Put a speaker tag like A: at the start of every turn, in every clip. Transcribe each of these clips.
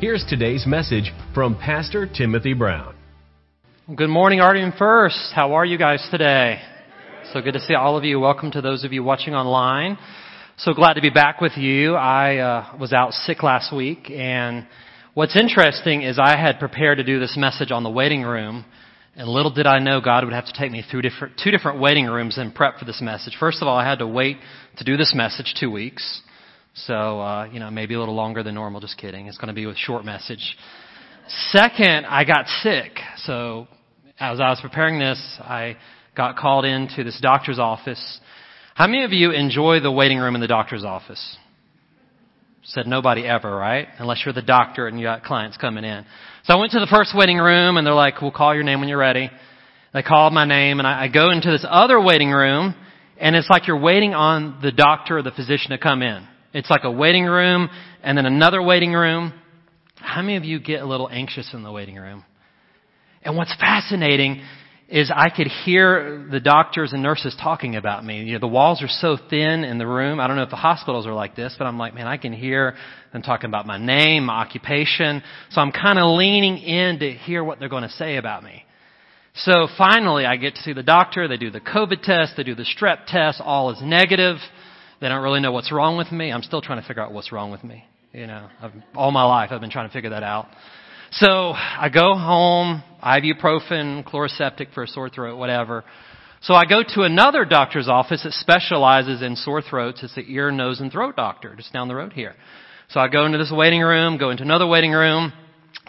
A: here's today's message from Pastor Timothy Brown.
B: Good morning, Arden First. How are you guys today? So good to see all of you. Welcome to those of you watching online. So glad to be back with you. I uh, was out sick last week, and what's interesting is I had prepared to do this message on the waiting room, and little did I know God would have to take me through different, two different waiting rooms and prep for this message. First of all, I had to wait to do this message two weeks. So, uh, you know, maybe a little longer than normal. Just kidding. It's going to be a short message. Second, I got sick. So, as I was preparing this, I got called into this doctor's office. How many of you enjoy the waiting room in the doctor's office? Said nobody ever, right? Unless you're the doctor and you got clients coming in. So I went to the first waiting room and they're like, we'll call your name when you're ready. They called my name and I, I go into this other waiting room and it's like you're waiting on the doctor or the physician to come in. It's like a waiting room and then another waiting room. How many of you get a little anxious in the waiting room? And what's fascinating is I could hear the doctors and nurses talking about me. You know, the walls are so thin in the room. I don't know if the hospitals are like this, but I'm like, man, I can hear them talking about my name, my occupation. So I'm kind of leaning in to hear what they're going to say about me. So finally, I get to see the doctor. They do the COVID test. They do the strep test. All is negative. They don't really know what's wrong with me. I'm still trying to figure out what's wrong with me. You know, I've, all my life I've been trying to figure that out. So I go home, ibuprofen, Chloraseptic for a sore throat, whatever. So I go to another doctor's office that specializes in sore throats. It's the ear, nose, and throat doctor just down the road here. So I go into this waiting room, go into another waiting room.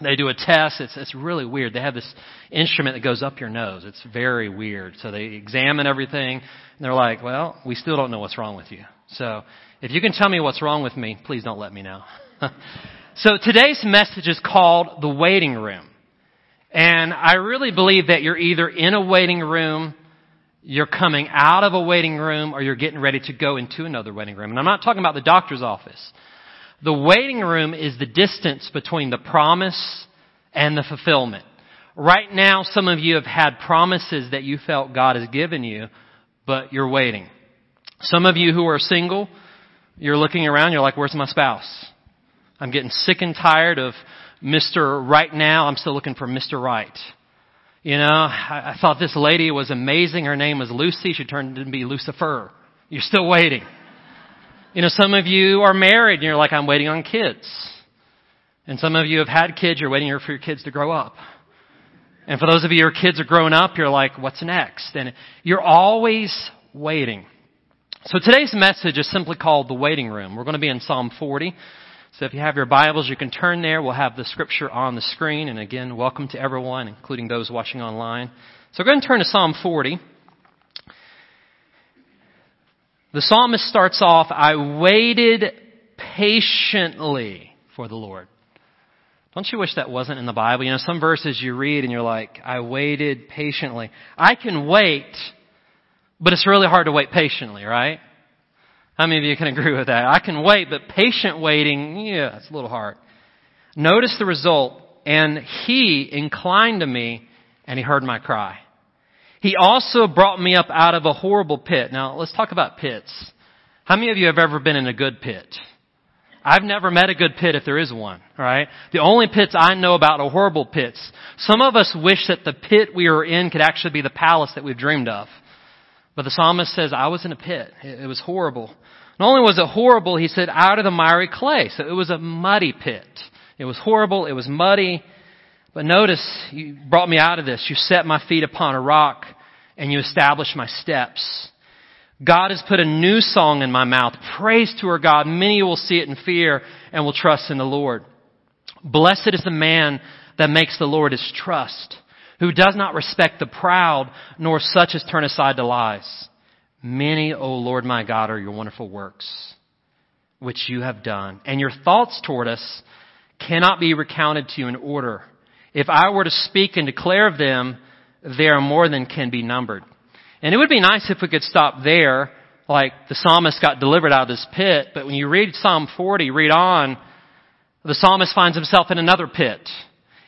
B: They do a test. It's, it's really weird. They have this instrument that goes up your nose. It's very weird. So they examine everything and they're like, well, we still don't know what's wrong with you. So if you can tell me what's wrong with me, please don't let me know. so today's message is called the waiting room. And I really believe that you're either in a waiting room, you're coming out of a waiting room, or you're getting ready to go into another waiting room. And I'm not talking about the doctor's office. The waiting room is the distance between the promise and the fulfillment. Right now, some of you have had promises that you felt God has given you, but you're waiting. Some of you who are single, you're looking around, you're like, where's my spouse? I'm getting sick and tired of Mr. Right now. I'm still looking for Mr. Right. You know, I, I thought this lady was amazing. Her name was Lucy. She turned to be Lucifer. You're still waiting. You know, some of you are married and you're like, I'm waiting on kids. And some of you have had kids, you're waiting for your kids to grow up. And for those of you your kids are growing up, you're like, what's next? And you're always waiting. So today's message is simply called the waiting room. We're going to be in Psalm 40. So if you have your Bibles, you can turn there. We'll have the scripture on the screen. And again, welcome to everyone, including those watching online. So go ahead and turn to Psalm 40. The psalmist starts off, I waited patiently for the Lord. Don't you wish that wasn't in the Bible? You know, some verses you read and you're like, I waited patiently. I can wait but it's really hard to wait patiently, right? How many of you can agree with that? I can wait, but patient waiting, yeah, it's a little hard. Notice the result. And he inclined to me and he heard my cry. He also brought me up out of a horrible pit. Now, let's talk about pits. How many of you have ever been in a good pit? I've never met a good pit if there is one, right? The only pits I know about are horrible pits. Some of us wish that the pit we are in could actually be the palace that we've dreamed of. But the psalmist says, I was in a pit. It was horrible. Not only was it horrible, he said, out of the miry clay. So it was a muddy pit. It was horrible. It was muddy. But notice, you brought me out of this. You set my feet upon a rock and you established my steps. God has put a new song in my mouth. Praise to our God. Many will see it in fear and will trust in the Lord. Blessed is the man that makes the Lord his trust who does not respect the proud, nor such as turn aside to lies. Many, O Lord my God, are your wonderful works, which you have done. And your thoughts toward us cannot be recounted to you in order. If I were to speak and declare of them, they are more than can be numbered. And it would be nice if we could stop there, like the psalmist got delivered out of this pit, but when you read Psalm 40, read on, the psalmist finds himself in another pit.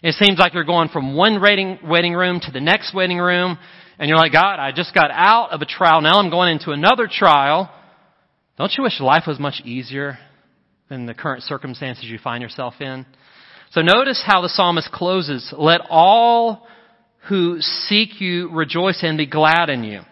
B: It seems like you're going from one waiting, waiting room to the next waiting room, and you're like, God, I just got out of a trial, now I'm going into another trial. Don't you wish life was much easier than the current circumstances you find yourself in? So notice how the psalmist closes. Let all who seek you rejoice and be glad in you.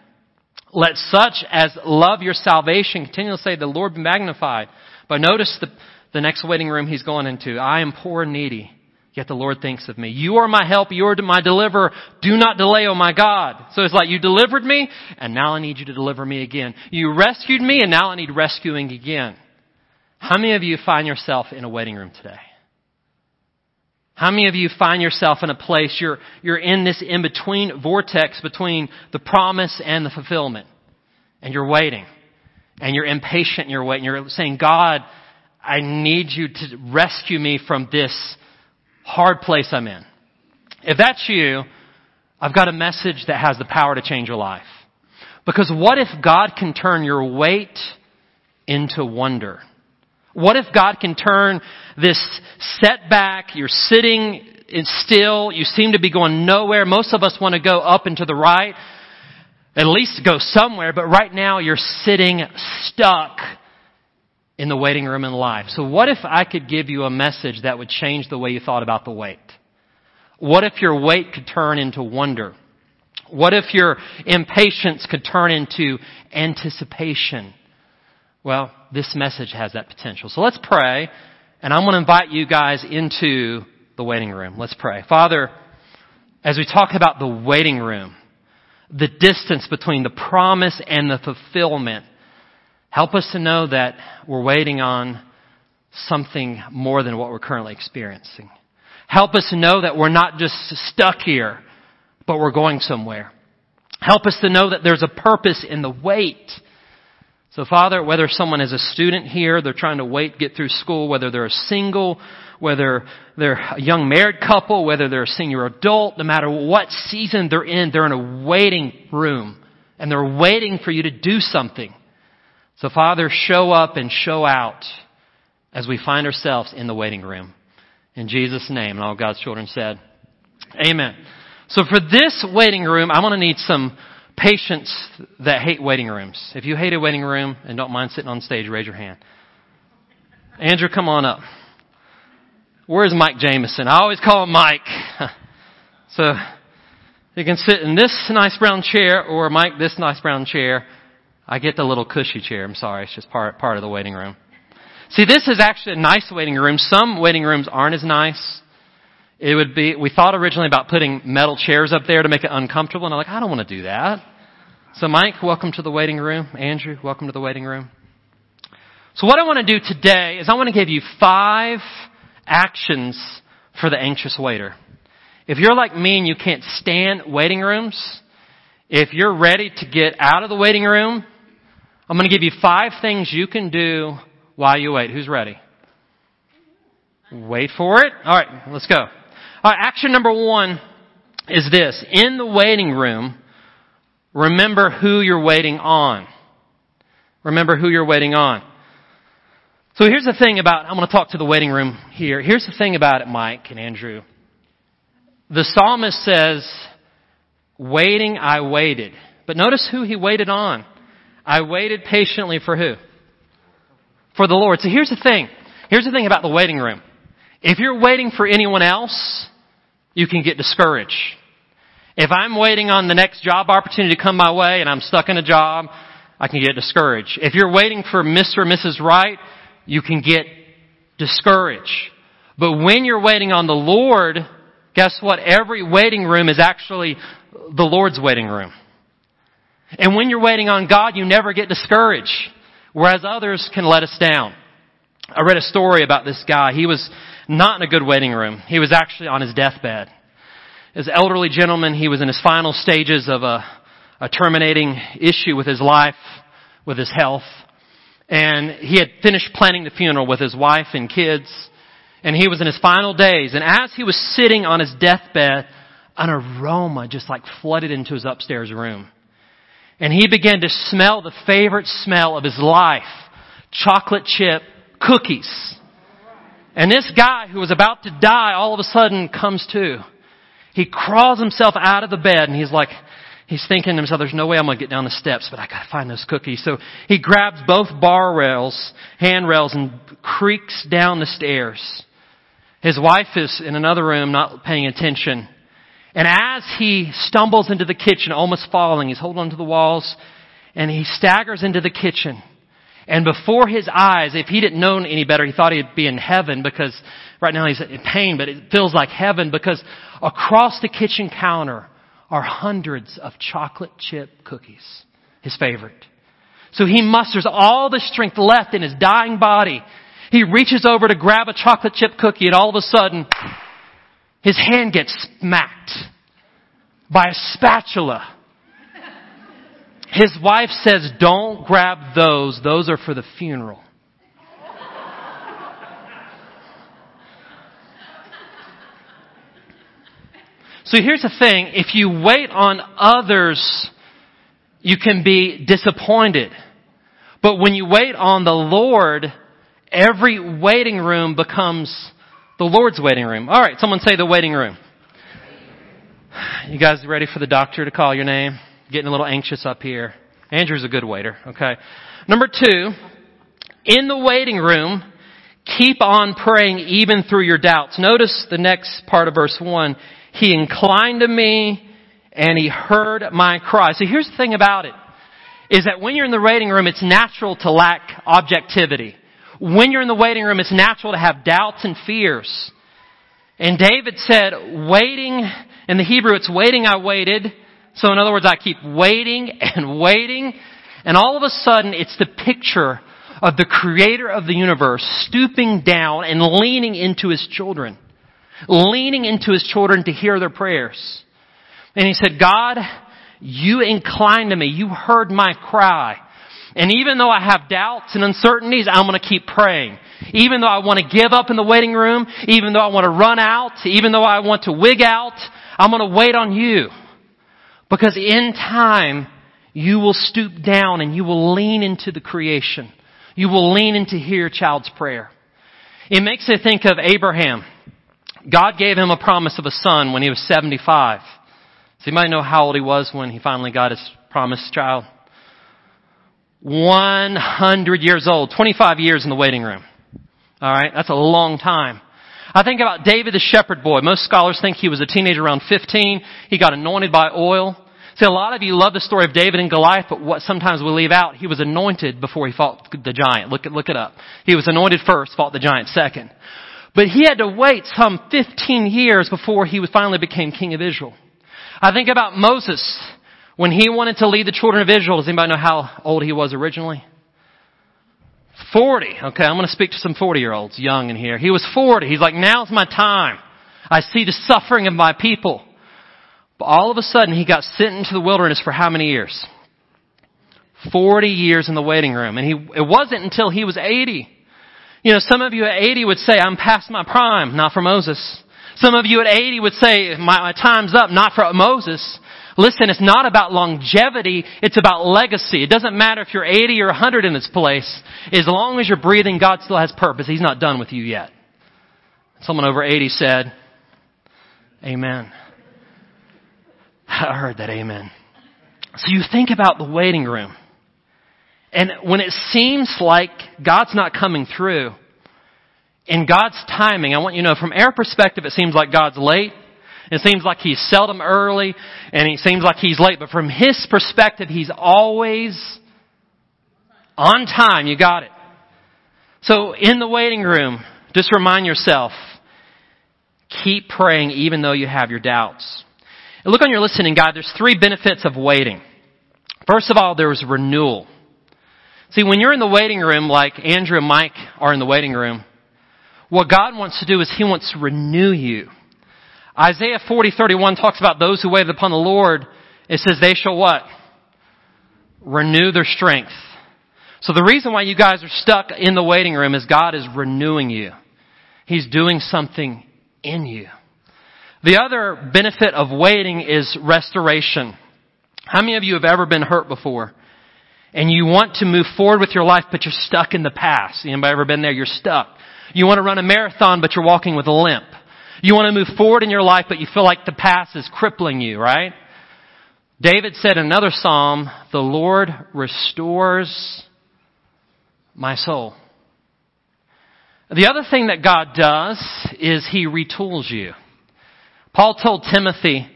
B: Let such as love your salvation continue to say, the Lord be magnified. But notice the, the next waiting room he's going into. I am poor and needy, yet the Lord thinks of me. You are my help. You are my deliverer. Do not delay, oh my God. So it's like you delivered me, and now I need you to deliver me again. You rescued me, and now I need rescuing again. How many of you find yourself in a waiting room today? How many of you find yourself in a place you're, you're in this in-between vortex between the promise and the fulfillment? And you're waiting. And you're impatient and you're waiting. You're saying, God, I need you to rescue me from this hard place I'm in. If that's you, I've got a message that has the power to change your life. Because what if God can turn your wait into wonder? What if God can turn this setback, you're sitting still, you seem to be going nowhere. Most of us want to go up and to the right, at least go somewhere, but right now you're sitting stuck in the waiting room in life. So what if I could give you a message that would change the way you thought about the wait? What if your wait could turn into wonder? What if your impatience could turn into anticipation? Well, this message has that potential. So let's pray, and I'm going to invite you guys into the waiting room. Let's pray. Father, as we talk about the waiting room, the distance between the promise and the fulfillment, help us to know that we're waiting on something more than what we're currently experiencing. Help us to know that we're not just stuck here, but we're going somewhere. Help us to know that there's a purpose in the wait so Father, whether someone is a student here, they're trying to wait, get through school, whether they're a single, whether they're a young married couple, whether they're a senior adult, no matter what season they're in, they're in a waiting room and they're waiting for you to do something. So Father, show up and show out as we find ourselves in the waiting room. In Jesus' name, and all God's children said, Amen. So for this waiting room, I'm going to need some patients that hate waiting rooms. If you hate a waiting room and don't mind sitting on stage, raise your hand. Andrew, come on up. Where's Mike Jameson? I always call him Mike. so you can sit in this nice brown chair or Mike this nice brown chair. I get the little cushy chair. I'm sorry. It's just part, part of the waiting room. See, this is actually a nice waiting room. Some waiting rooms aren't as nice. It would be, we thought originally about putting metal chairs up there to make it uncomfortable, and I'm like, I don't want to do that. So Mike, welcome to the waiting room. Andrew, welcome to the waiting room. So what I want to do today is I want to give you five actions for the anxious waiter. If you're like me and you can't stand waiting rooms, if you're ready to get out of the waiting room, I'm going to give you five things you can do while you wait. Who's ready? Wait for it. All right, let's go. Action number one is this. In the waiting room, remember who you're waiting on. Remember who you're waiting on. So here's the thing about, I'm going to talk to the waiting room here. Here's the thing about it, Mike and Andrew. The psalmist says, waiting, I waited. But notice who he waited on. I waited patiently for who? For the Lord. So here's the thing. Here's the thing about the waiting room. If you're waiting for anyone else, you can get discouraged. If I'm waiting on the next job opportunity to come my way and I'm stuck in a job, I can get discouraged. If you're waiting for Mr. or Mrs. Right, you can get discouraged. But when you're waiting on the Lord, guess what? Every waiting room is actually the Lord's waiting room. And when you're waiting on God, you never get discouraged, whereas others can let us down. I read a story about this guy. He was not in a good waiting room. He was actually on his deathbed. As elderly gentleman, he was in his final stages of a, a terminating issue with his life, with his health. And he had finished planning the funeral with his wife and kids. and he was in his final days. And as he was sitting on his deathbed, an aroma just like flooded into his upstairs room. And he began to smell the favorite smell of his life, chocolate chip cookies. And this guy who was about to die all of a sudden comes to. He crawls himself out of the bed and he's like, he's thinking to himself, there's no way I'm going to get down the steps, but I got to find those cookies. So he grabs both bar rails, handrails, and creaks down the stairs. His wife is in another room not paying attention. And as he stumbles into the kitchen, almost falling, he's holding onto the walls, and he staggers into the kitchen. And before his eyes, if he didn't know any better, he thought he'd be in heaven because right now he's in pain, but it feels like heaven because across the kitchen counter are hundreds of chocolate chip cookies. His favorite. So he musters all the strength left in his dying body. He reaches over to grab a chocolate chip cookie and all of a sudden, his hand gets smacked by a spatula. His wife says, don't grab those. Those are for the funeral. So here's the thing. If you wait on others, you can be disappointed. But when you wait on the Lord, every waiting room becomes the Lord's waiting room. Alright, someone say the waiting room. You guys ready for the doctor to call your name? Getting a little anxious up here. Andrew's a good waiter, okay? Number two, in the waiting room, keep on praying even through your doubts. Notice the next part of verse one. He inclined to me and he heard my cry. So here's the thing about it, is that when you're in the waiting room, it's natural to lack objectivity. When you're in the waiting room, it's natural to have doubts and fears. And David said, waiting, in the Hebrew it's waiting I waited. So in other words, I keep waiting and waiting. And all of a sudden, it's the picture of the creator of the universe stooping down and leaning into his children leaning into his children to hear their prayers. And he said, God, you inclined to me. You heard my cry. And even though I have doubts and uncertainties, I'm going to keep praying. Even though I want to give up in the waiting room, even though I want to run out, even though I want to wig out, I'm going to wait on you. Because in time, you will stoop down and you will lean into the creation. You will lean into hear child's prayer. It makes me think of Abraham. God gave him a promise of a son when he was 75. So you might know how old he was when he finally got his promised child. 100 years old, 25 years in the waiting room. Alright, that's a long time. I think about David the shepherd boy. Most scholars think he was a teenager around 15. He got anointed by oil. See, a lot of you love the story of David and Goliath, but what sometimes we leave out, he was anointed before he fought the giant. Look, look it up. He was anointed first, fought the giant second. But he had to wait some 15 years before he finally became king of Israel. I think about Moses when he wanted to lead the children of Israel. Does anybody know how old he was originally? 40. Okay, I'm going to speak to some 40 year olds, young in here. He was 40. He's like, now's my time. I see the suffering of my people. But all of a sudden, he got sent into the wilderness for how many years? 40 years in the waiting room. And he, it wasn't until he was 80 you know, some of you at 80 would say, I'm past my prime, not for Moses. Some of you at 80 would say, my, my time's up, not for Moses. Listen, it's not about longevity, it's about legacy. It doesn't matter if you're 80 or 100 in this place. As long as you're breathing, God still has purpose. He's not done with you yet. Someone over 80 said, Amen. I heard that amen. So you think about the waiting room. And when it seems like God's not coming through, in God's timing, I want you to know from our perspective, it seems like God's late. It seems like He's seldom early, and it seems like He's late. But from His perspective, He's always on time. You got it. So in the waiting room, just remind yourself, keep praying even though you have your doubts. And look on your listening guide, there's three benefits of waiting. First of all, there's renewal. See, when you're in the waiting room, like Andrew and Mike are in the waiting room, what God wants to do is He wants to renew you. Isaiah 40, 31 talks about those who wait upon the Lord. It says they shall what? Renew their strength. So the reason why you guys are stuck in the waiting room is God is renewing you. He's doing something in you. The other benefit of waiting is restoration. How many of you have ever been hurt before? And you want to move forward with your life, but you're stuck in the past. Anybody ever been there? You're stuck. You want to run a marathon, but you're walking with a limp. You want to move forward in your life, but you feel like the past is crippling you, right? David said in another psalm, the Lord restores my soul. The other thing that God does is He retools you. Paul told Timothy,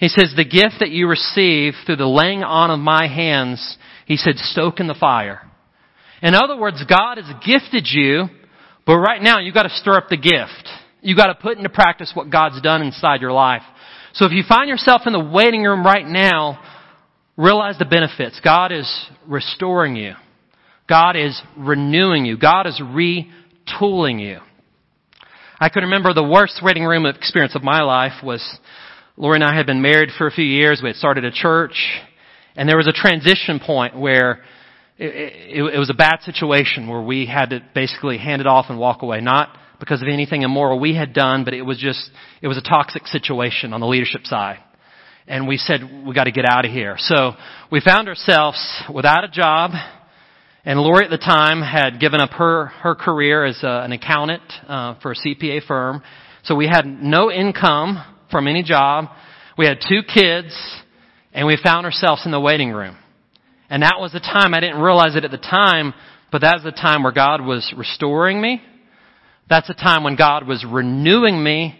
B: he says, the gift that you receive through the laying on of my hands, he said, stoke in the fire. In other words, God has gifted you, but right now you've got to stir up the gift. You've got to put into practice what God's done inside your life. So if you find yourself in the waiting room right now, realize the benefits. God is restoring you. God is renewing you. God is retooling you. I can remember the worst waiting room experience of my life was Lori and I had been married for a few years. We had started a church and there was a transition point where it, it, it was a bad situation where we had to basically hand it off and walk away. Not because of anything immoral we had done, but it was just, it was a toxic situation on the leadership side. And we said, we got to get out of here. So we found ourselves without a job, and Lori at the time had given up her, her career as a, an accountant uh, for a CPA firm. So we had no income from any job. We had two kids, and we found ourselves in the waiting room. And that was the time, I didn't realize it at the time, but that was the time where God was restoring me that's a time when God was renewing me,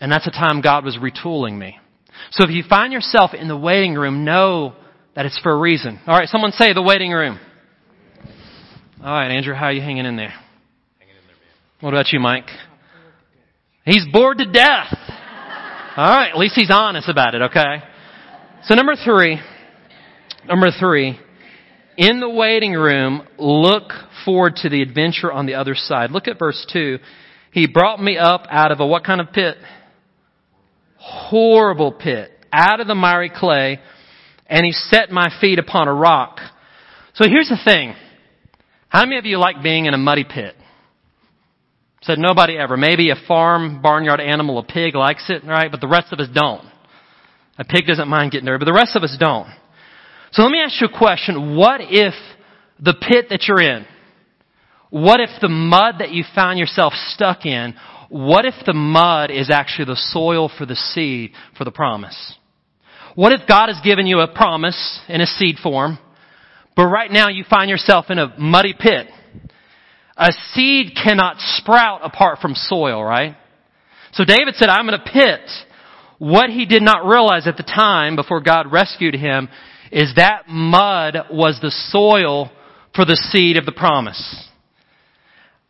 B: and that's a time God was retooling me. So if you find yourself in the waiting room, know that it's for a reason. All right, someone say the waiting room. All right, Andrew, how are you hanging in there? What about you, Mike? He's bored to death. All right, at least he's honest about it, okay? So number three, number three, in the waiting room, look forward to the adventure on the other side. Look at verse 2. He brought me up out of a what kind of pit? Horrible pit. Out of the miry clay, and he set my feet upon a rock. So here's the thing. How many of you like being in a muddy pit? Said nobody ever. Maybe a farm, barnyard animal, a pig likes it, right? But the rest of us don't. A pig doesn't mind getting dirty, but the rest of us don't. So let me ask you a question. What if the pit that you're in, what if the mud that you found yourself stuck in, what if the mud is actually the soil for the seed for the promise? What if God has given you a promise in a seed form, but right now you find yourself in a muddy pit? A seed cannot sprout apart from soil, right? So David said, I'm in a pit. What he did not realize at the time before God rescued him is that mud was the soil for the seed of the promise.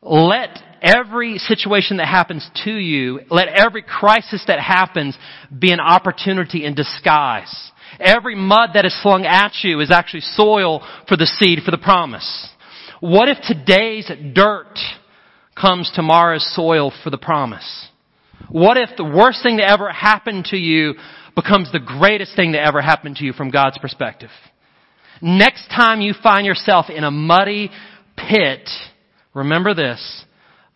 B: Let every situation that happens to you, let every crisis that happens be an opportunity in disguise. Every mud that is slung at you is actually soil for the seed for the promise. What if today's dirt comes tomorrow's soil for the promise? What if the worst thing that ever happened to you becomes the greatest thing that ever happened to you from God's perspective. Next time you find yourself in a muddy pit, remember this.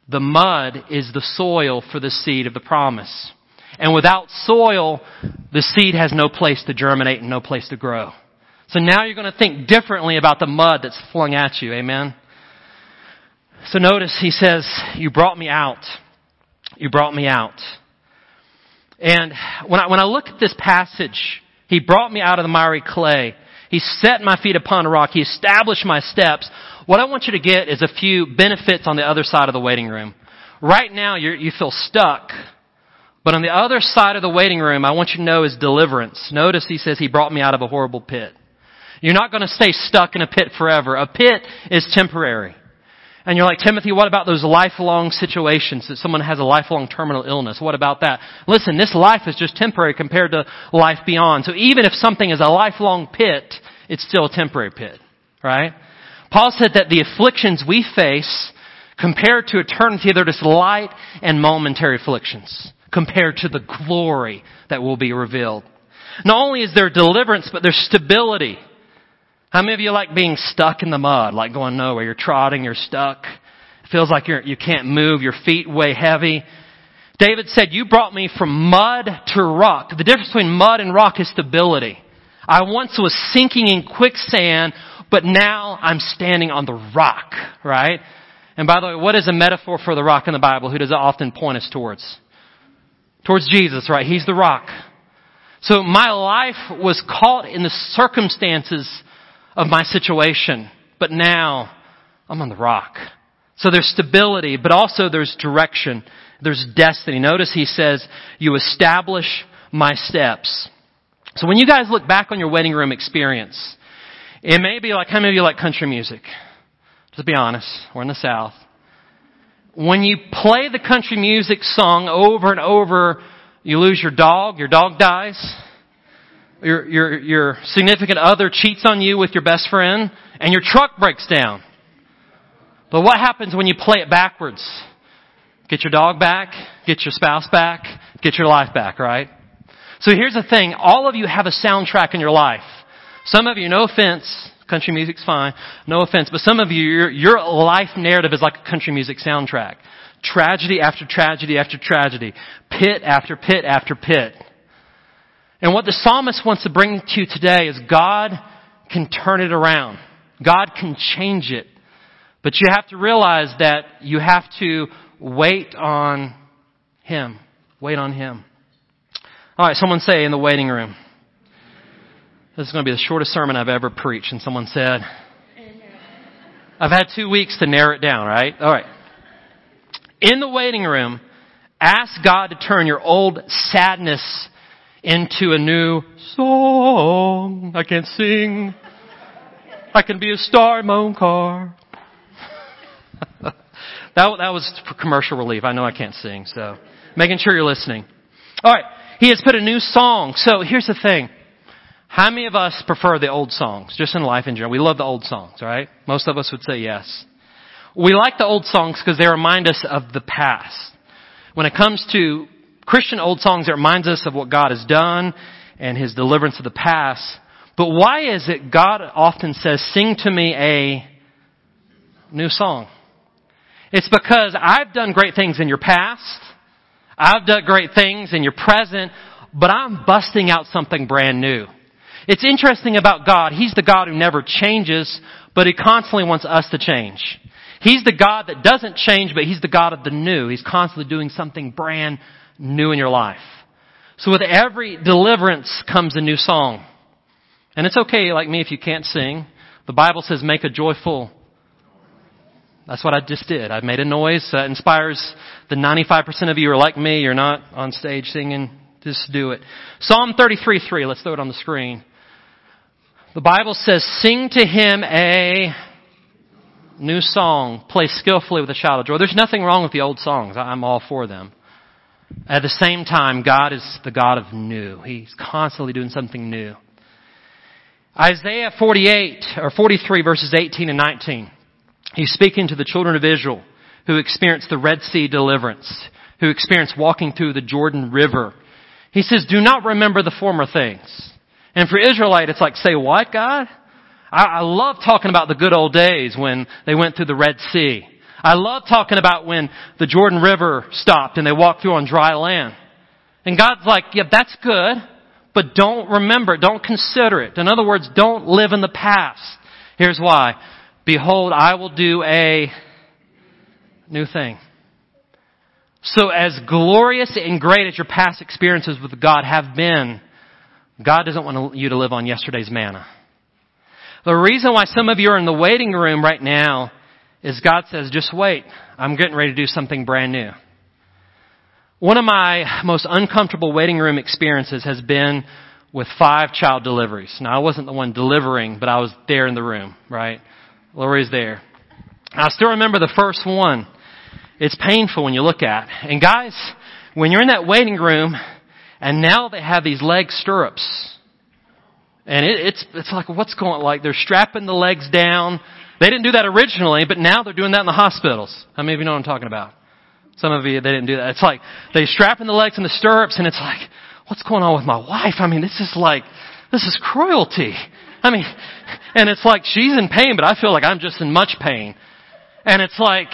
B: The mud is the soil for the seed of the promise. And without soil, the seed has no place to germinate and no place to grow. So now you're going to think differently about the mud that's flung at you. Amen? So notice he says, you brought me out. You brought me out. And when I, when I look at this passage, He brought me out of the miry clay. He set my feet upon a rock. He established my steps. What I want you to get is a few benefits on the other side of the waiting room. Right now, you feel stuck. But on the other side of the waiting room, I want you to know is deliverance. Notice he says he brought me out of a horrible pit. You're not going to stay stuck in a pit forever. A pit is temporary. And you're like, Timothy, what about those lifelong situations that someone has a lifelong terminal illness? What about that? Listen, this life is just temporary compared to life beyond. So even if something is a lifelong pit, it's still a temporary pit, right? Paul said that the afflictions we face compared to eternity, they're just light and momentary afflictions compared to the glory that will be revealed. Not only is there deliverance, but there's stability. How many of you like being stuck in the mud, like going nowhere? You're trotting, you're stuck. It feels like you're, you can't move. Your feet weigh heavy. David said, you brought me from mud to rock. The difference between mud and rock is stability. I once was sinking in quicksand, but now I'm standing on the rock, right? And by the way, what is a metaphor for the rock in the Bible? Who does it often point us towards? Towards Jesus, right? He's the rock. So my life was caught in the circumstances of my situation, but now I'm on the rock. So there's stability, but also there's direction. There's destiny. Notice he says, you establish my steps. So when you guys look back on your wedding room experience, it may be like, how many of you like country music? Just be honest. We're in the South. When you play the country music song over and over, you lose your dog, your dog dies, your, your, your significant other cheats on you with your best friend, and your truck breaks down. But what happens when you play it backwards? Get your dog back, get your spouse back, get your life back, right? So here's the thing. All of you have a soundtrack in your life. Some of you, no offense, country music's fine, no offense, but some of you, your, your life narrative is like a country music soundtrack. Tragedy after tragedy after tragedy. Pit after pit after pit. And what the psalmist wants to bring to you today is God can turn it around. God can change it. But you have to realize that you have to wait on Him. Wait on Him. All right, someone say in the waiting room. This is going to be the shortest sermon I've ever preached. And someone said, I've had two weeks to narrow it down, right? All right. In the waiting room, ask God to turn your old sadness into a new song. I can't sing. I can be a star in my own car. that, that was commercial relief. I know I can't sing, so making sure you're listening. All right. He has put a new song. So here's the thing. How many of us prefer the old songs? Just in life in general. We love the old songs, right? Most of us would say yes. We like the old songs because they remind us of the past. When it comes to Christian old songs, that reminds us of what God has done and His deliverance of the past. But why is it God often says, sing to me a new song? It's because I've done great things in your past. I've done great things in your present, but I'm busting out something brand new. It's interesting about God. He's the God who never changes, but He constantly wants us to change. He's the God that doesn't change, but He's the God of the new. He's constantly doing something brand new in your life. So with every deliverance comes a new song. And it's okay, like me, if you can't sing. The Bible says make a joyful that's what I just did. I made a noise that inspires the 95% of you who are like me. You're not on stage singing. Just do it. Psalm 33, 3. Let's throw it on the screen. The Bible says, sing to him a new song. Play skillfully with a shout of joy. There's nothing wrong with the old songs. I'm all for them. At the same time, God is the God of new. He's constantly doing something new. Isaiah 48 or 43 verses 18 and 19. He's speaking to the children of Israel who experienced the Red Sea deliverance, who experienced walking through the Jordan River. He says, do not remember the former things. And for Israelite, it's like, say what, God? I, I love talking about the good old days when they went through the Red Sea. I love talking about when the Jordan River stopped and they walked through on dry land. And God's like, yeah, that's good, but don't remember, it. don't consider it. In other words, don't live in the past. Here's why. Behold, I will do a new thing. So as glorious and great as your past experiences with God have been, God doesn't want you to live on yesterday's manna. The reason why some of you are in the waiting room right now is God says, just wait. I'm getting ready to do something brand new. One of my most uncomfortable waiting room experiences has been with five child deliveries. Now I wasn't the one delivering, but I was there in the room, right? Lori's there. I still remember the first one. It's painful when you look at. And guys, when you're in that waiting room, and now they have these leg stirrups, and it, it's it's like what's going like they're strapping the legs down. They didn't do that originally, but now they're doing that in the hospitals. How many of you know what I'm talking about? Some of you they didn't do that. It's like they strapping the legs in the stirrups, and it's like, what's going on with my wife? I mean, this is like this is cruelty. I mean, and it's like she's in pain, but I feel like I'm just in much pain. And it's like,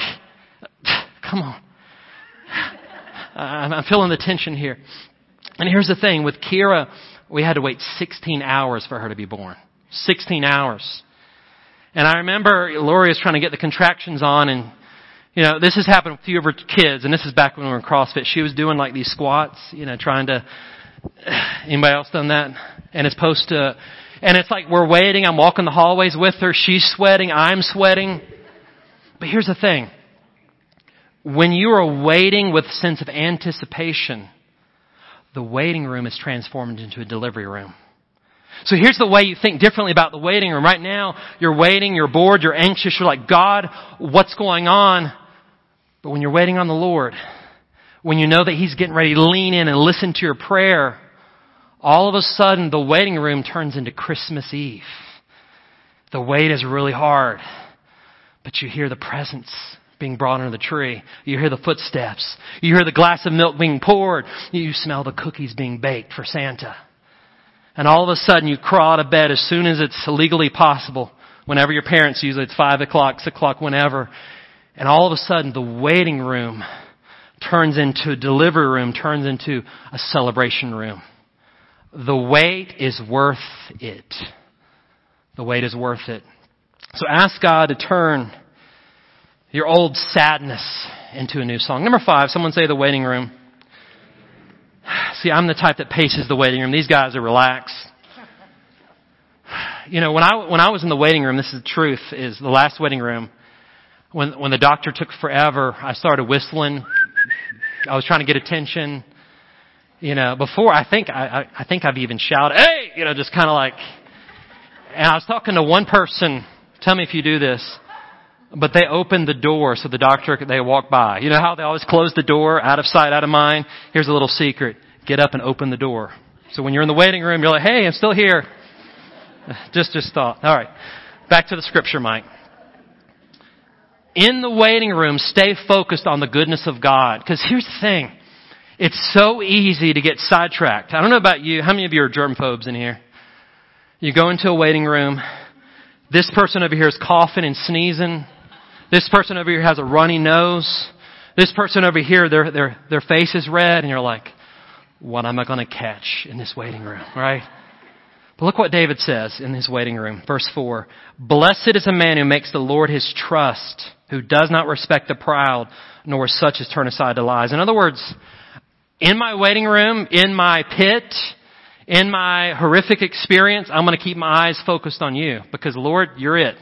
B: Come on. I'm feeling the tension here. And here's the thing with Kira, we had to wait 16 hours for her to be born. 16 hours. And I remember Lori was trying to get the contractions on and you know, this has happened with a few of her kids, and this is back when we were in CrossFit. She was doing like these squats, you know, trying to. Anybody else done that? And it's supposed to, and it's like we're waiting. I'm walking the hallways with her. She's sweating. I'm sweating. But here's the thing. When you are waiting with a sense of anticipation, the waiting room is transformed into a delivery room. So here's the way you think differently about the waiting room. Right now, you're waiting, you're bored, you're anxious, you're like, God, what's going on? But when you're waiting on the Lord, when you know that He's getting ready to lean in and listen to your prayer, all of a sudden the waiting room turns into Christmas Eve. The wait is really hard, but you hear the presence being brought under the tree. You hear the footsteps. You hear the glass of milk being poured. You smell the cookies being baked for Santa. And all of a sudden you crawl out of bed as soon as it's legally possible. Whenever your parents, usually it's five o'clock, six o'clock, whenever. And all of a sudden the waiting room turns into a delivery room, turns into a celebration room. The wait is worth it. The wait is worth it. So ask God to turn your old sadness into a new song. Number five, someone say the waiting room. See, I'm the type that paces the waiting room. These guys are relaxed. You know, when I, when I was in the waiting room, this is the truth, is the last waiting room, when, when the doctor took forever, I started whistling. I was trying to get attention. You know, before I think, I, I, I think I've even shouted, hey! You know, just kind of like, and I was talking to one person, tell me if you do this, but they opened the door so the doctor, they walk by. You know how they always close the door, out of sight, out of mind? Here's a little secret. Get up and open the door. So when you're in the waiting room, you're like, hey, I'm still here. Just, just thought. All right. Back to the scripture, Mike. In the waiting room, stay focused on the goodness of God. Because here's the thing. It's so easy to get sidetracked. I don't know about you. How many of you are germphobes in here? You go into a waiting room. This person over here is coughing and sneezing. This person over here has a runny nose. This person over here, their, their, their face is red, and you're like, what am I going to catch in this waiting room, right? But look what David says in his waiting room. Verse 4. Blessed is a man who makes the Lord his trust, who does not respect the proud, nor such as turn aside to lies. In other words, in my waiting room, in my pit, in my horrific experience, I'm going to keep my eyes focused on you because Lord, you're it.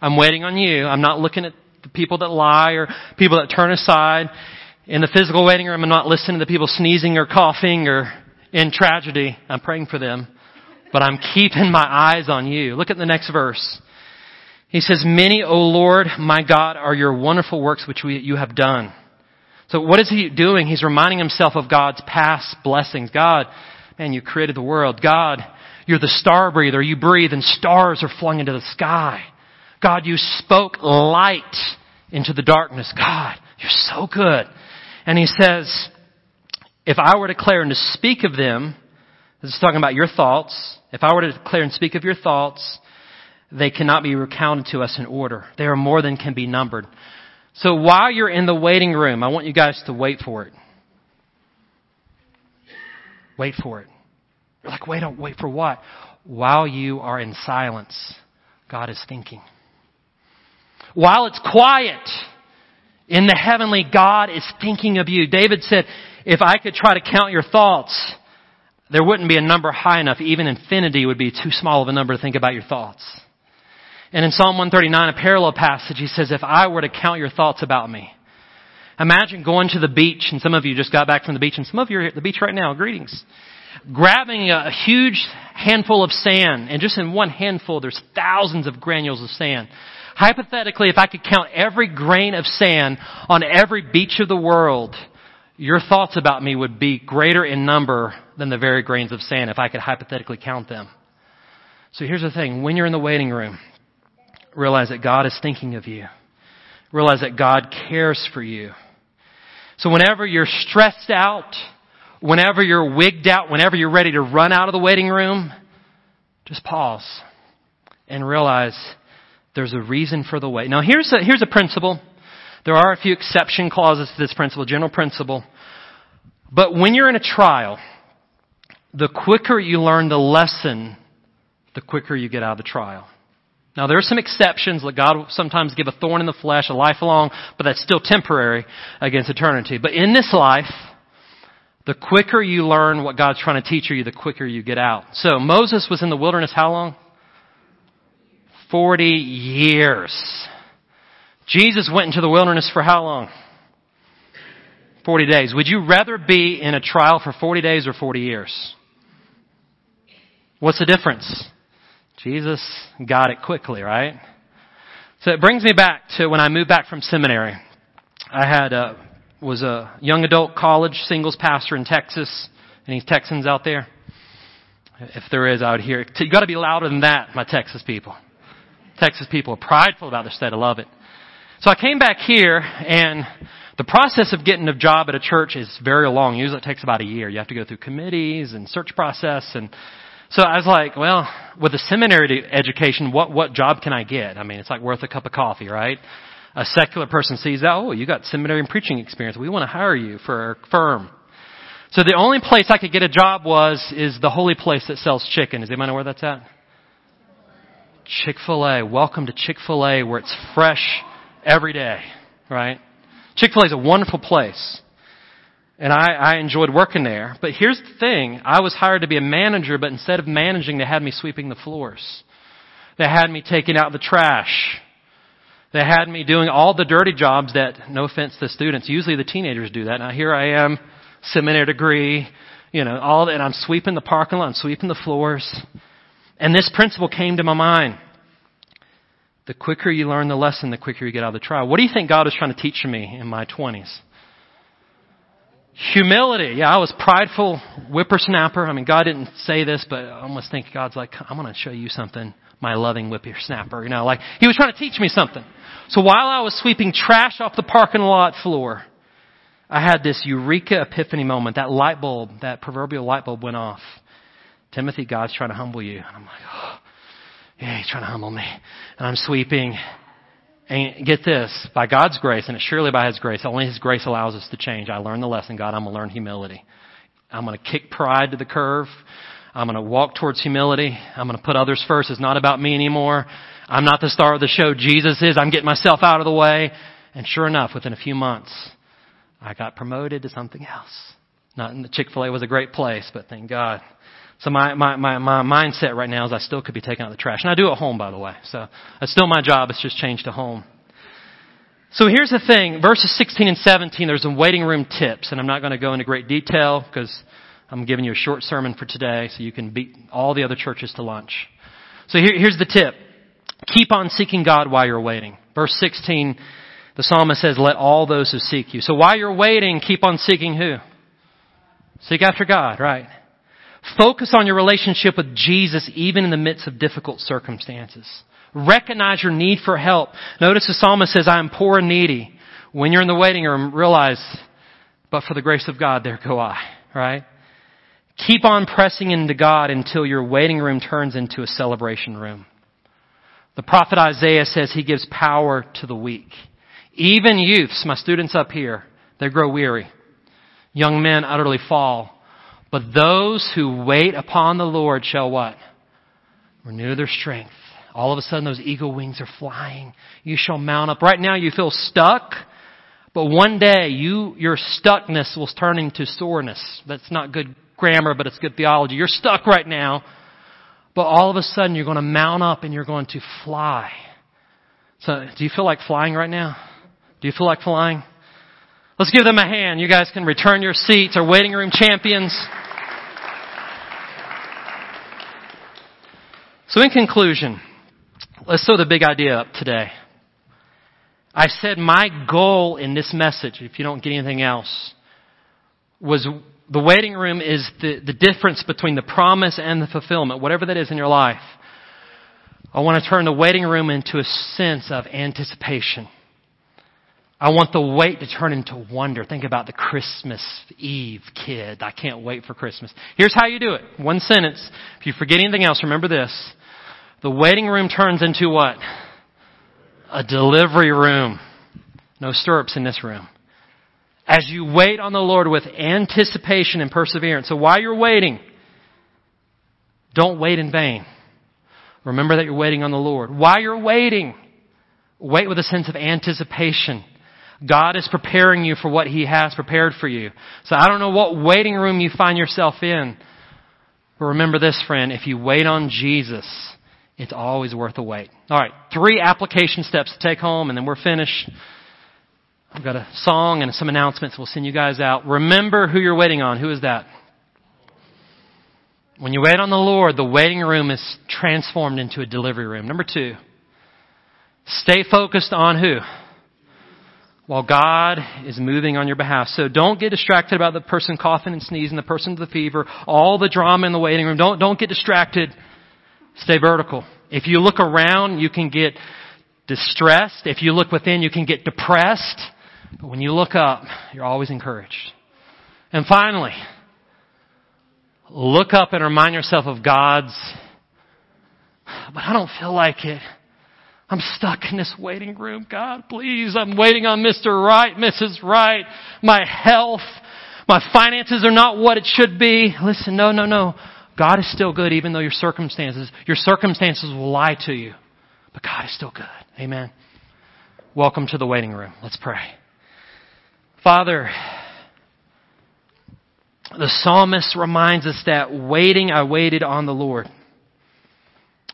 B: I'm waiting on you. I'm not looking at the people that lie or people that turn aside. In the physical waiting room, I'm not listening to the people sneezing or coughing or in tragedy. I'm praying for them. But I'm keeping my eyes on you. Look at the next verse. He says, Many, O Lord, my God, are your wonderful works which we, you have done. So what is he doing? He's reminding himself of God's past blessings. God, man, you created the world. God, you're the star breather. You breathe and stars are flung into the sky. God, you spoke light into the darkness. God, you're so good. And he says, if I were to declare and to speak of them, this is talking about your thoughts. If I were to declare and speak of your thoughts, they cannot be recounted to us in order. They are more than can be numbered. So while you're in the waiting room, I want you guys to wait for it. Wait for it. You're like, wait, don't wait for what? While you are in silence, God is thinking. While it's quiet, in the heavenly, God is thinking of you. David said, if I could try to count your thoughts, there wouldn't be a number high enough. Even infinity would be too small of a number to think about your thoughts. And in Psalm 139, a parallel passage, he says, if I were to count your thoughts about me, imagine going to the beach, and some of you just got back from the beach, and some of you are at the beach right now. Greetings. Grabbing a huge handful of sand, and just in one handful, there's thousands of granules of sand. Hypothetically, if I could count every grain of sand on every beach of the world, your thoughts about me would be greater in number than the very grains of sand if I could hypothetically count them. So here's the thing. When you're in the waiting room, realize that God is thinking of you. Realize that God cares for you. So whenever you're stressed out, whenever you're wigged out, whenever you're ready to run out of the waiting room, just pause and realize there's a reason for the wait. Now here's a, here's a principle There are a few exception clauses to this principle, general principle. But when you're in a trial, the quicker you learn the lesson, the quicker you get out of the trial. Now there are some exceptions, like God will sometimes give a thorn in the flesh, a lifelong, but that's still temporary against eternity. But in this life, the quicker you learn what God's trying to teach you, the quicker you get out. So Moses was in the wilderness how long? 40 years. Jesus went into the wilderness for how long? 40 days. Would you rather be in a trial for 40 days or 40 years? What's the difference? Jesus got it quickly, right? So it brings me back to when I moved back from seminary. I had a, was a young adult college singles pastor in Texas. Any Texans out there? If there is out here, you got to be louder than that, my Texas people. Texas people are prideful about their state. I love it. So I came back here, and the process of getting a job at a church is very long. Usually it takes about a year. You have to go through committees and search process and so I was like, well, with a seminary education, what, what job can I get? I mean, it's like worth a cup of coffee, right? A secular person sees that, oh, you got seminary and preaching experience. We want to hire you for our firm. So the only place I could get a job was, is the holy place that sells chicken. Does anybody know where that's at? Chick-fil-A. Welcome to Chick-fil-A where it's fresh every day, right? Chick-fil-A is a wonderful place. And I, I enjoyed working there. But here's the thing. I was hired to be a manager, but instead of managing, they had me sweeping the floors. They had me taking out the trash. They had me doing all the dirty jobs that, no offense to students, usually the teenagers do that. Now here I am, seminary degree, you know, all that, and I'm sweeping the parking lot, I'm sweeping the floors. And this principle came to my mind. The quicker you learn the lesson, the quicker you get out of the trial. What do you think God was trying to teach me in my 20s? Humility. Yeah, I was prideful whippersnapper. I mean, God didn't say this, but I almost think God's like, I'm going to show you something, my loving whippersnapper. You know, like, He was trying to teach me something. So while I was sweeping trash off the parking lot floor, I had this eureka epiphany moment. That light bulb, that proverbial light bulb went off. Timothy, God's trying to humble you. And I'm like, oh, yeah, He's trying to humble me. And I'm sweeping. And get this, by God's grace, and it's surely by His grace, only His grace allows us to change. I learned the lesson, God, I'm going to learn humility. I'm going to kick pride to the curve. I'm going to walk towards humility. I'm going to put others first. It's not about me anymore. I'm not the star of the show. Jesus is. I'm getting myself out of the way. And sure enough, within a few months, I got promoted to something else. Not in the Chick-fil-A was a great place, but thank God. So my, my, my, my mindset right now is I still could be taking out the trash. And I do at home, by the way. So it's still my job. It's just changed to home. So here's the thing. Verses 16 and 17, there's some waiting room tips. And I'm not going to go into great detail because I'm giving you a short sermon for today so you can beat all the other churches to lunch. So here, here's the tip. Keep on seeking God while you're waiting. Verse 16, the psalmist says, let all those who seek you. So while you're waiting, keep on seeking who? Seek after God, right? Focus on your relationship with Jesus even in the midst of difficult circumstances. Recognize your need for help. Notice the psalmist says, I am poor and needy. When you're in the waiting room, realize, but for the grace of God, there go I, right? Keep on pressing into God until your waiting room turns into a celebration room. The prophet Isaiah says he gives power to the weak. Even youths, my students up here, they grow weary. Young men utterly fall. But those who wait upon the Lord shall what? Renew their strength. All of a sudden those eagle wings are flying. You shall mount up. Right now you feel stuck, but one day you, your stuckness will turn into soreness. That's not good grammar, but it's good theology. You're stuck right now, but all of a sudden you're going to mount up and you're going to fly. So, do you feel like flying right now? Do you feel like flying? Let's give them a hand. You guys can return your seats, our waiting room champions. So in conclusion, let's throw the big idea up today. I said my goal in this message, if you don't get anything else, was the waiting room is the, the difference between the promise and the fulfillment, whatever that is in your life. I want to turn the waiting room into a sense of anticipation. I want the wait to turn into wonder. Think about the Christmas Eve kid. I can't wait for Christmas. Here's how you do it. One sentence. If you forget anything else, remember this. The waiting room turns into what? A delivery room. No stirrups in this room. As you wait on the Lord with anticipation and perseverance. So while you're waiting, don't wait in vain. Remember that you're waiting on the Lord. While you're waiting, wait with a sense of anticipation. God is preparing you for what He has prepared for you. So I don't know what waiting room you find yourself in, but remember this, friend, if you wait on Jesus, it's always worth the wait. Alright, three application steps to take home and then we're finished. I've got a song and some announcements. We'll send you guys out. Remember who you're waiting on. Who is that? When you wait on the Lord, the waiting room is transformed into a delivery room. Number two, stay focused on who? While God is moving on your behalf. So don't get distracted about the person coughing and sneezing, the person with the fever, all the drama in the waiting room. Don't, don't get distracted. Stay vertical. If you look around, you can get distressed. If you look within, you can get depressed. But when you look up, you're always encouraged. And finally, look up and remind yourself of God's, but I don't feel like it. I'm stuck in this waiting room. God, please, I'm waiting on Mr. Right, Mrs. Right. My health, my finances are not what it should be. Listen, no, no, no. God is still good even though your circumstances, your circumstances will lie to you. But God is still good. Amen. Welcome to the waiting room. Let's pray. Father, the psalmist reminds us that waiting, I waited on the Lord.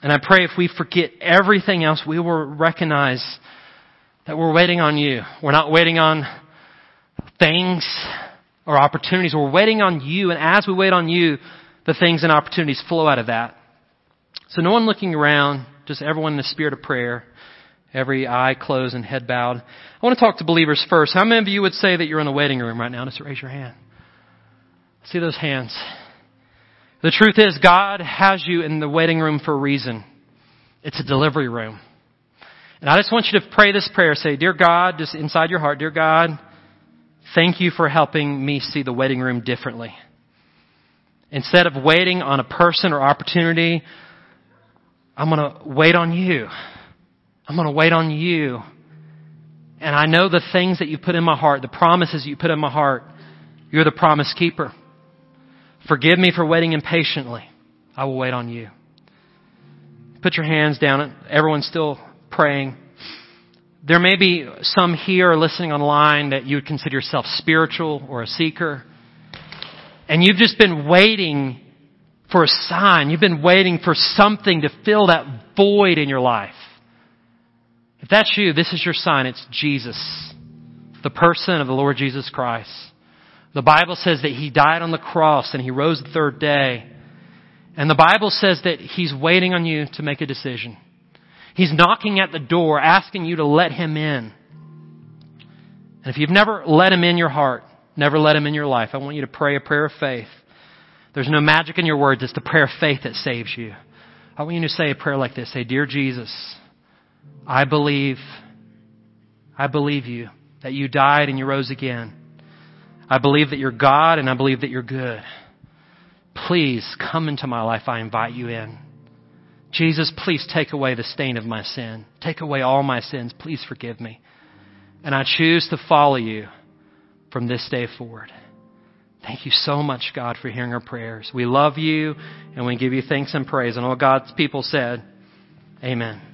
B: And I pray if we forget everything else, we will recognize that we're waiting on you. We're not waiting on things or opportunities. We're waiting on you. And as we wait on you, the things and opportunities flow out of that. So no one looking around, just everyone in the spirit of prayer, every eye closed and head bowed. I want to talk to believers first. How many of you would say that you're in the waiting room right now? Just raise your hand. See those hands. The truth is, God has you in the waiting room for a reason. It's a delivery room. And I just want you to pray this prayer. Say, Dear God, just inside your heart, Dear God, thank you for helping me see the waiting room differently. Instead of waiting on a person or opportunity, I'm going to wait on you. I'm going to wait on you. And I know the things that you put in my heart, the promises you put in my heart. You're the promise keeper. Forgive me for waiting impatiently. I will wait on you. Put your hands down. Everyone's still praying. There may be some here listening online that you would consider yourself spiritual or a seeker. And you've just been waiting for a sign. You've been waiting for something to fill that void in your life. If that's you, this is your sign. It's Jesus, the person of the Lord Jesus Christ. The Bible says that He died on the cross and He rose the third day. And the Bible says that He's waiting on you to make a decision. He's knocking at the door, asking you to let Him in. And if you've never let Him in your heart, never let Him in your life, I want you to pray a prayer of faith. There's no magic in your words. It's the prayer of faith that saves you. I want you to say a prayer like this. Say, Dear Jesus, I believe, I believe you, that you died and you rose again. I believe that you're God and I believe that you're good. Please come into my life. I invite you in. Jesus, please take away the stain of my sin. Take away all my sins. Please forgive me. And I choose to follow you from this day forward. Thank you so much, God, for hearing our prayers. We love you and we give you thanks and praise. And all God's people said, Amen.